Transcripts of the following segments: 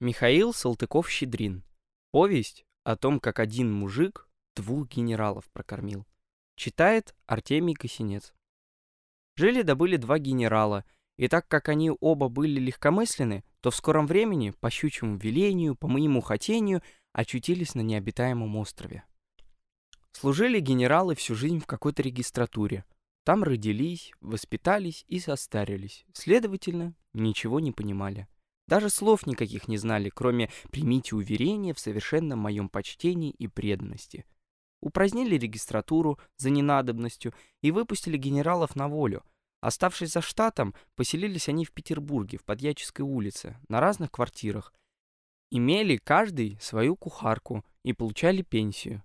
Михаил Салтыков-Щедрин. Повесть о том, как один мужик двух генералов прокормил. Читает Артемий Косинец. Жили добыли два генерала, и так как они оба были легкомысленны, то в скором времени, по щучьему велению, по моему хотению, очутились на необитаемом острове. Служили генералы всю жизнь в какой-то регистратуре. Там родились, воспитались и состарились. Следовательно, ничего не понимали. Даже слов никаких не знали, кроме «примите уверение в совершенном моем почтении и преданности». Упразднили регистратуру за ненадобностью и выпустили генералов на волю. Оставшись за штатом, поселились они в Петербурге, в Подьяческой улице, на разных квартирах. Имели каждый свою кухарку и получали пенсию.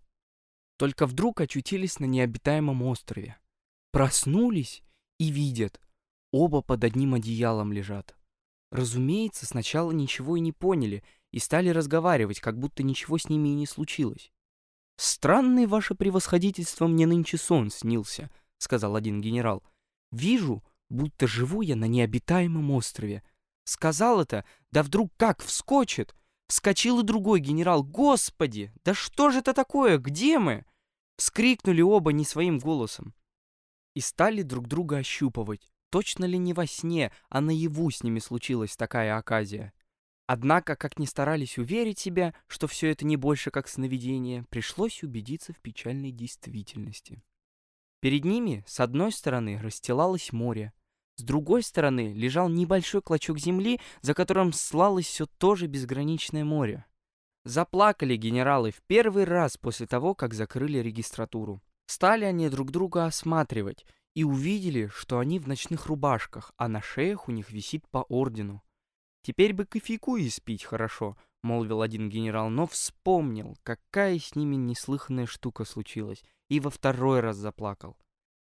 Только вдруг очутились на необитаемом острове. Проснулись и видят, оба под одним одеялом лежат. Разумеется, сначала ничего и не поняли и стали разговаривать, как будто ничего с ними и не случилось. «Странный ваше превосходительство мне нынче сон снился», — сказал один генерал. «Вижу, будто живу я на необитаемом острове». Сказал это, да вдруг как вскочит. Вскочил и другой генерал. «Господи, да что же это такое? Где мы?» Вскрикнули оба не своим голосом. И стали друг друга ощупывать. Точно ли не во сне, а наяву с ними случилась такая оказия? Однако, как ни старались уверить себя, что все это не больше как сновидение, пришлось убедиться в печальной действительности. Перед ними, с одной стороны, расстилалось море, с другой стороны лежал небольшой клочок земли, за которым слалось все то же безграничное море. Заплакали генералы в первый раз после того, как закрыли регистратуру. Стали они друг друга осматривать и увидели, что они в ночных рубашках, а на шеях у них висит по ордену. «Теперь бы кофейку испить хорошо», — молвил один генерал, но вспомнил, какая с ними неслыханная штука случилась, и во второй раз заплакал.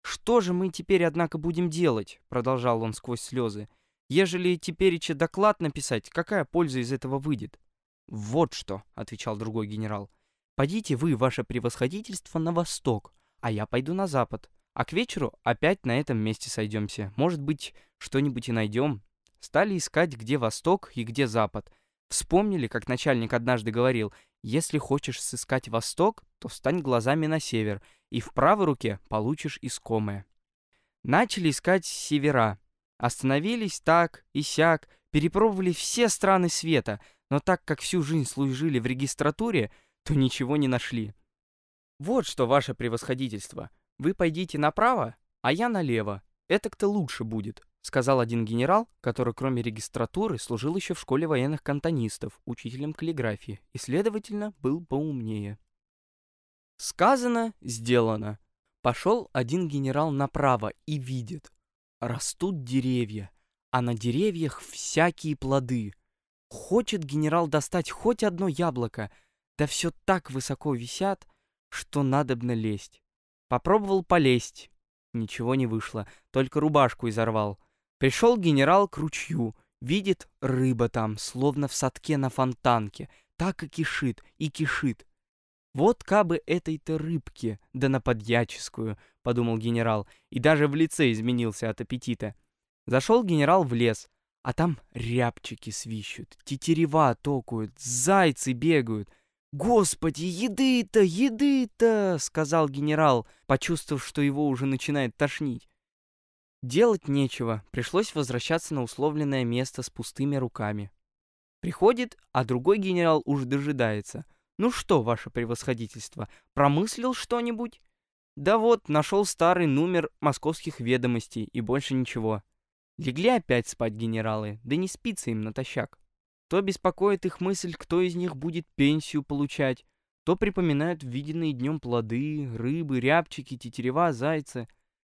«Что же мы теперь, однако, будем делать?» — продолжал он сквозь слезы. «Ежели тепереча доклад написать, какая польза из этого выйдет?» «Вот что», — отвечал другой генерал. «Пойдите вы, ваше превосходительство, на восток, а я пойду на запад. А к вечеру опять на этом месте сойдемся. Может быть, что-нибудь и найдем, Стали искать, где восток и где запад. Вспомнили, как начальник однажды говорил, если хочешь сыскать восток, то встань глазами на север, и в правой руке получишь искомое. Начали искать севера. Остановились так и сяк, перепробовали все страны света, но так как всю жизнь служили в регистратуре, то ничего не нашли. Вот что ваше превосходительство. Вы пойдите направо, а я налево. Это-то лучше будет сказал один генерал, который кроме регистратуры служил еще в школе военных кантонистов, учителем каллиграфии и, следовательно, был поумнее. Сказано, сделано. Пошел один генерал направо и видит. Растут деревья, а на деревьях всякие плоды. Хочет генерал достать хоть одно яблоко, да все так высоко висят, что надобно лезть. Попробовал полезть. Ничего не вышло, только рубашку изорвал. Пришел генерал к ручью, видит рыба там, словно в садке на фонтанке, так и кишит, и кишит. Вот кабы этой-то рыбке, да на подьяческую, подумал генерал, и даже в лице изменился от аппетита. Зашел генерал в лес, а там рябчики свищут, тетерева токают, зайцы бегают. «Господи, еды-то, еды-то!» — сказал генерал, почувствовав, что его уже начинает тошнить. Делать нечего, пришлось возвращаться на условленное место с пустыми руками. Приходит, а другой генерал уж дожидается. «Ну что, ваше превосходительство, промыслил что-нибудь?» «Да вот, нашел старый номер московских ведомостей и больше ничего». Легли опять спать генералы, да не спится им натощак. То беспокоит их мысль, кто из них будет пенсию получать, то припоминают виденные днем плоды, рыбы, рябчики, тетерева, зайцы —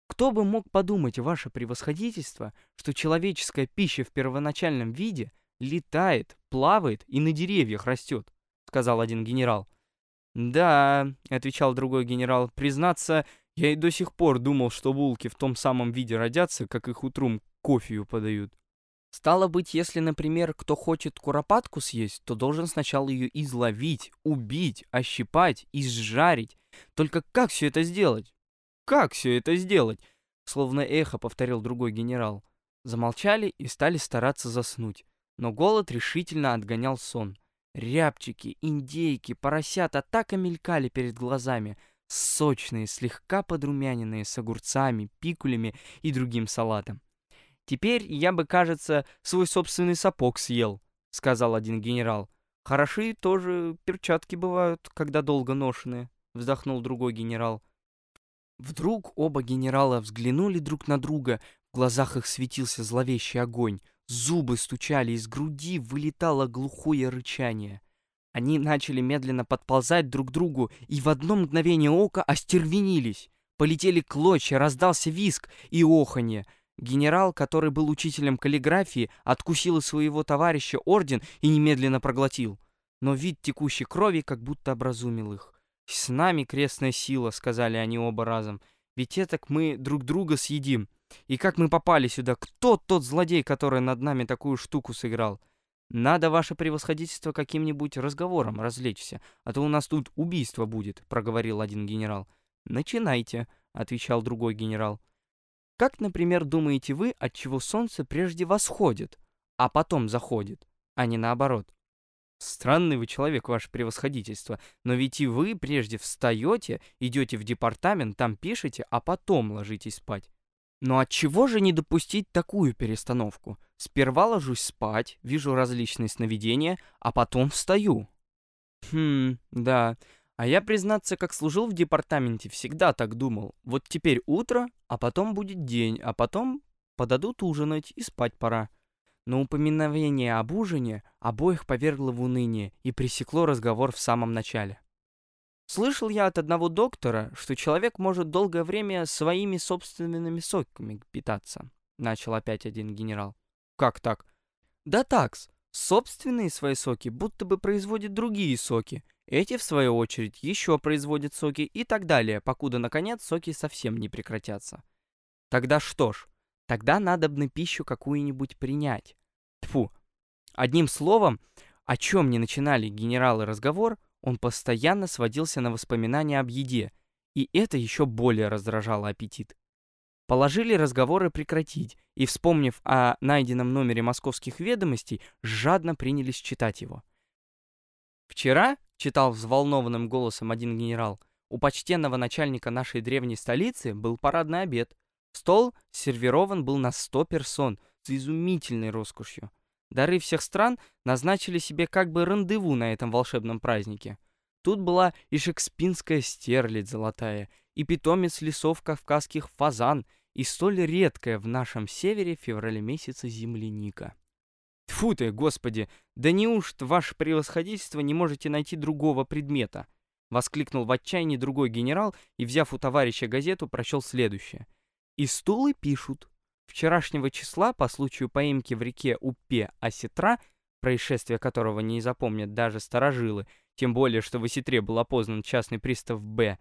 кто бы мог подумать, ваше превосходительство, что человеческая пища в первоначальном виде летает, плавает и на деревьях растет, сказал один генерал. Да, отвечал другой генерал, признаться, я и до сих пор думал, что булки в том самом виде родятся, как их утром кофею подают. Стало быть, если, например, кто хочет куропатку съесть, то должен сначала ее изловить, убить, ощипать, изжарить. Только как все это сделать? Как все это сделать? Словно эхо повторил другой генерал. Замолчали и стали стараться заснуть. но голод решительно отгонял сон. Рябчики, индейки, поросята так и мелькали перед глазами, сочные, слегка подрумяненные, с огурцами, пикулями и другим салатом. «Теперь я бы, кажется, свой собственный сапог съел», — сказал один генерал. «Хороши тоже перчатки бывают, когда долго ношены», — вздохнул другой генерал. Вдруг оба генерала взглянули друг на друга, в глазах их светился зловещий огонь, зубы стучали, из груди вылетало глухое рычание. Они начали медленно подползать друг к другу и в одно мгновение ока остервенились. Полетели клочья, раздался виск и оханье. Генерал, который был учителем каллиграфии, откусил из своего товарища орден и немедленно проглотил. Но вид текущей крови как будто образумил их. «С нами крестная сила», — сказали они оба разом. «Ведь этак мы друг друга съедим. И как мы попали сюда? Кто тот злодей, который над нами такую штуку сыграл? Надо ваше превосходительство каким-нибудь разговором развлечься, а то у нас тут убийство будет», — проговорил один генерал. «Начинайте», — отвечал другой генерал. «Как, например, думаете вы, от чего солнце прежде восходит, а потом заходит, а не наоборот?» Странный вы человек, ваше превосходительство, но ведь и вы прежде встаете, идете в департамент, там пишете, а потом ложитесь спать. Но от чего же не допустить такую перестановку? Сперва ложусь спать, вижу различные сновидения, а потом встаю. Хм, да. А я, признаться, как служил в департаменте, всегда так думал. Вот теперь утро, а потом будет день, а потом подадут ужинать и спать пора но упоминовение об ужине обоих повергло в уныние и пресекло разговор в самом начале. Слышал я от одного доктора, что человек может долгое время своими собственными соками питаться, начал опять один генерал. Как так? Да такс, собственные свои соки будто бы производят другие соки, эти, в свою очередь, еще производят соки и так далее, покуда, наконец, соки совсем не прекратятся. Тогда что ж, тогда надо бы пищу какую-нибудь принять. Тьфу. Одним словом, о чем не начинали генералы разговор, он постоянно сводился на воспоминания об еде, и это еще более раздражало аппетит. Положили разговоры прекратить, и, вспомнив о найденном номере московских ведомостей, жадно принялись читать его. «Вчера», — читал взволнованным голосом один генерал, «у почтенного начальника нашей древней столицы был парадный обед. Стол сервирован был на сто персон, с изумительной роскошью. Дары всех стран назначили себе как бы рандеву на этом волшебном празднике. Тут была и шекспинская стерлядь золотая, и питомец лесов кавказских фазан, и столь редкая в нашем севере в феврале месяце земляника. Тьфу ты, господи, да неужто ваше превосходительство не можете найти другого предмета? Воскликнул в отчаянии другой генерал и, взяв у товарища газету, прочел следующее. И стулы пишут, вчерашнего числа по случаю поимки в реке Упе Осетра, происшествие которого не запомнят даже старожилы, тем более, что в Осетре был опознан частный пристав Б,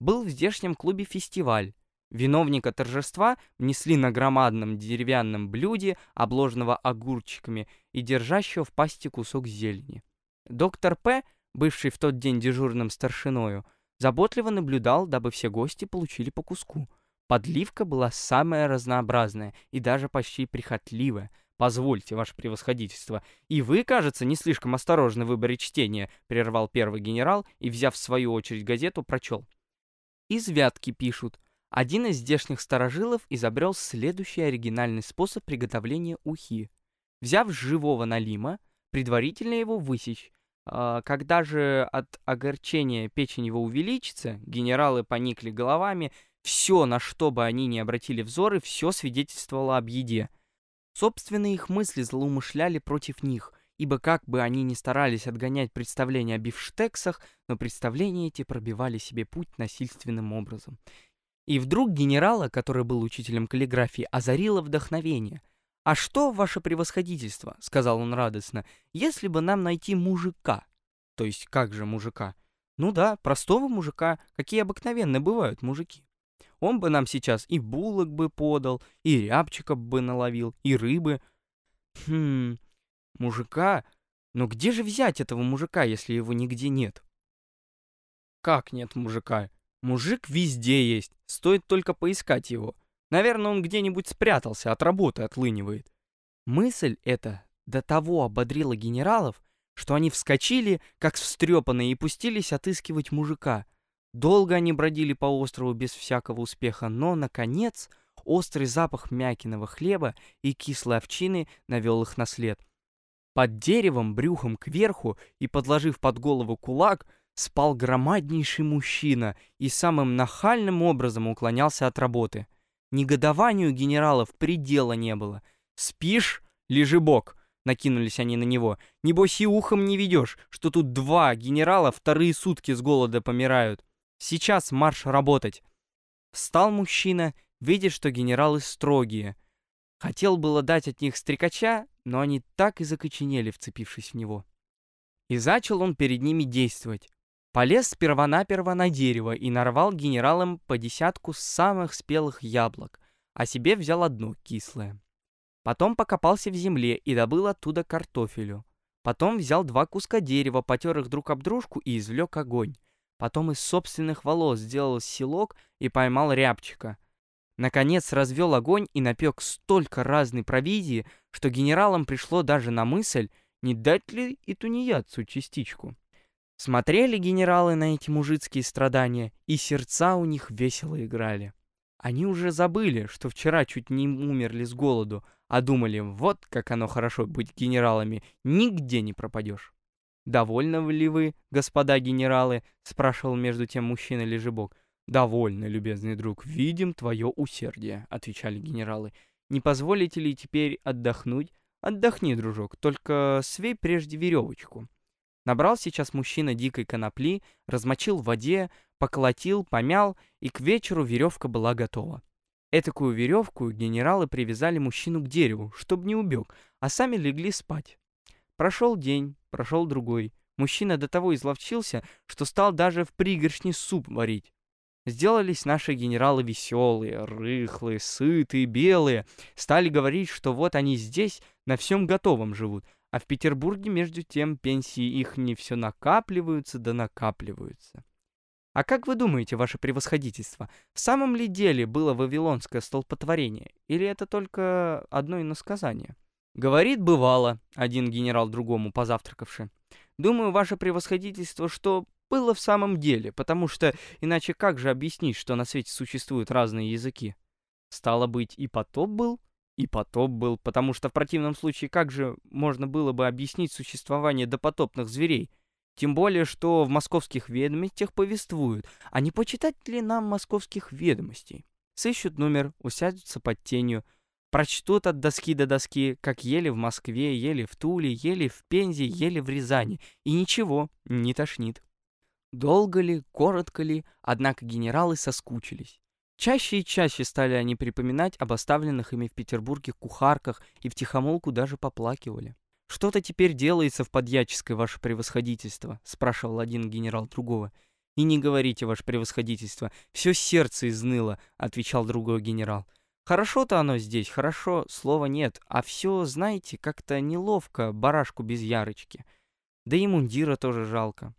был в здешнем клубе фестиваль. Виновника торжества внесли на громадном деревянном блюде, обложенного огурчиками и держащего в пасти кусок зелени. Доктор П., бывший в тот день дежурным старшиною, заботливо наблюдал, дабы все гости получили по куску – Подливка была самая разнообразная и даже почти прихотливая. «Позвольте, ваше превосходительство. И вы, кажется, не слишком осторожны в выборе чтения», — прервал первый генерал и, взяв в свою очередь газету, прочел. «Из Вятки пишут. Один из здешних старожилов изобрел следующий оригинальный способ приготовления ухи. Взяв живого налима, предварительно его высечь. А, когда же от огорчения печень его увеличится, генералы поникли головами все, на что бы они ни обратили взоры, все свидетельствовало об еде. Собственные их мысли злоумышляли против них, ибо как бы они ни старались отгонять представления о бифштексах, но представления эти пробивали себе путь насильственным образом. И вдруг генерала, который был учителем каллиграфии, озарило вдохновение. «А что, ваше превосходительство?» — сказал он радостно. «Если бы нам найти мужика». «То есть как же мужика?» «Ну да, простого мужика, какие обыкновенные бывают мужики». Он бы нам сейчас и булок бы подал, и рябчиков бы наловил, и рыбы. Хм, мужика? Но где же взять этого мужика, если его нигде нет? Как нет мужика? Мужик везде есть, стоит только поискать его. Наверное, он где-нибудь спрятался, от работы отлынивает. Мысль эта до того ободрила генералов, что они вскочили, как встрепанные, и пустились отыскивать мужика. Долго они бродили по острову без всякого успеха, но, наконец, острый запах мякиного хлеба и кислой овчины навел их на след. Под деревом, брюхом кверху и подложив под голову кулак, спал громаднейший мужчина и самым нахальным образом уклонялся от работы. Негодованию генералов предела не было. «Спишь? Лежи бок!» — накинулись они на него. «Небось и ухом не ведешь, что тут два генерала вторые сутки с голода помирают. Сейчас марш работать!» Встал мужчина, видя, что генералы строгие. Хотел было дать от них стрекача, но они так и закоченели, вцепившись в него. И зачал он перед ними действовать. Полез сперва-наперво на дерево и нарвал генералам по десятку самых спелых яблок, а себе взял одно кислое. Потом покопался в земле и добыл оттуда картофелю. Потом взял два куска дерева, потер их друг об дружку и извлек огонь. Потом из собственных волос сделал селок и поймал рябчика. Наконец развел огонь и напек столько разной провизии, что генералам пришло даже на мысль, не дать ли и тунеядцу частичку. Смотрели генералы на эти мужицкие страдания, и сердца у них весело играли. Они уже забыли, что вчера чуть не умерли с голоду, а думали, вот как оно хорошо быть генералами, нигде не пропадешь. «Довольны ли вы, господа генералы?» — спрашивал между тем мужчина Лежебок. «Довольны, любезный друг, видим твое усердие», — отвечали генералы. «Не позволите ли теперь отдохнуть?» «Отдохни, дружок, только свей прежде веревочку». Набрал сейчас мужчина дикой конопли, размочил в воде, поколотил, помял, и к вечеру веревка была готова. Этакую веревку генералы привязали мужчину к дереву, чтобы не убег, а сами легли спать. Прошел день, прошел другой. Мужчина до того изловчился, что стал даже в пригоршне суп варить. Сделались наши генералы веселые, рыхлые, сытые, белые. Стали говорить, что вот они здесь на всем готовом живут, а в Петербурге, между тем, пенсии их не все накапливаются да накапливаются. А как вы думаете, ваше превосходительство, в самом ли деле было вавилонское столпотворение, или это только одно иносказание? Говорит, бывало, один генерал другому позавтракавши. Думаю, ваше превосходительство, что было в самом деле, потому что иначе как же объяснить, что на свете существуют разные языки? Стало быть, и потоп был, и потоп был, потому что в противном случае как же можно было бы объяснить существование допотопных зверей? Тем более, что в московских ведомостях повествуют, а не почитать ли нам московских ведомостей? Сыщут номер, усядутся под тенью, прочтут от доски до доски, как ели в Москве, ели в Туле, ели в Пензе, ели в Рязани, и ничего, не тошнит. Долго ли, коротко ли, однако генералы соскучились. Чаще и чаще стали они припоминать об оставленных ими в Петербурге кухарках и втихомолку даже поплакивали. «Что-то теперь делается в подьяческой, ваше превосходительство», — спрашивал один генерал другого. «И не говорите, ваше превосходительство, все сердце изныло», — отвечал другой генерал. «Хорошо-то оно здесь, хорошо, слова нет, а все, знаете, как-то неловко барашку без ярочки. Да и мундира тоже жалко».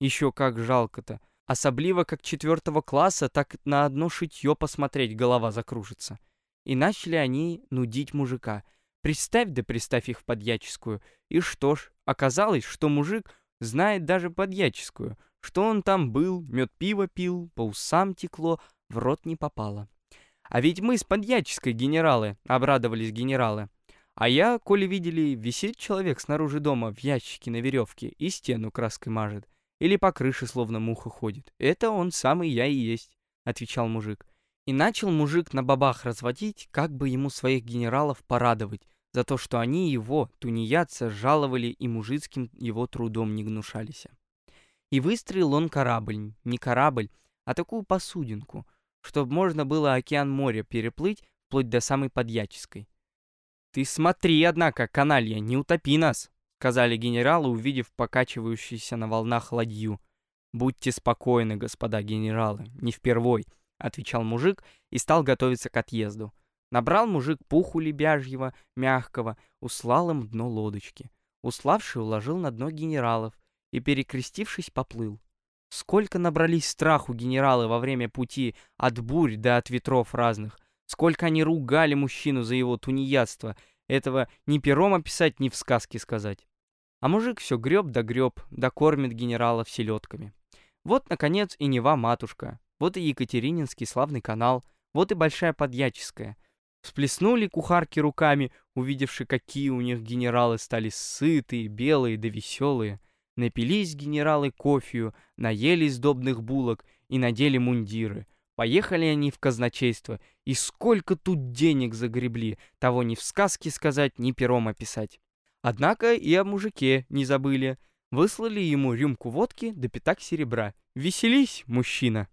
«Еще как жалко-то. Особливо как четвертого класса, так на одно шитье посмотреть голова закружится. И начали они нудить мужика. Представь да представь их в подьяческую. И что ж, оказалось, что мужик знает даже подьяческую. Что он там был, мед пиво пил, по усам текло, в рот не попало. А ведь мы с подьяческой генералы, обрадовались генералы. А я, коли видели, висит человек снаружи дома в ящике на веревке и стену краской мажет. Или по крыше словно муха ходит. Это он самый я и есть, отвечал мужик. И начал мужик на бабах разводить, как бы ему своих генералов порадовать, за то, что они его, тунеядца, жаловали и мужицким его трудом не гнушались. И выстроил он корабль, не корабль, а такую посудинку, чтобы можно было океан моря переплыть вплоть до самой Подьяческой. «Ты смотри, однако, каналья, не утопи нас!» Сказали генералы, увидев покачивающуюся на волнах ладью. «Будьте спокойны, господа генералы, не впервой», — отвечал мужик и стал готовиться к отъезду. Набрал мужик пуху лебяжьего, мягкого, услал им дно лодочки. Уславший уложил на дно генералов и, перекрестившись, поплыл. Сколько набрались страху генералы во время пути от бурь до от ветров разных, сколько они ругали мужчину за его тунеядство, Этого ни пером описать, ни в сказке сказать. А мужик все греб да греб, да кормит генералов селедками. Вот, наконец, и Нева-матушка, вот и Екатерининский славный канал, вот и Большая Подьяческая. Всплеснули кухарки руками, увидевши, какие у них генералы стали сытые, белые да веселые. Напились генералы кофею, наелись сдобных булок и надели мундиры. Поехали они в казначейство, и сколько тут денег загребли, того ни в сказке сказать, ни пером описать. Однако и о мужике не забыли. Выслали ему рюмку водки да пятак серебра. Веселись, мужчина!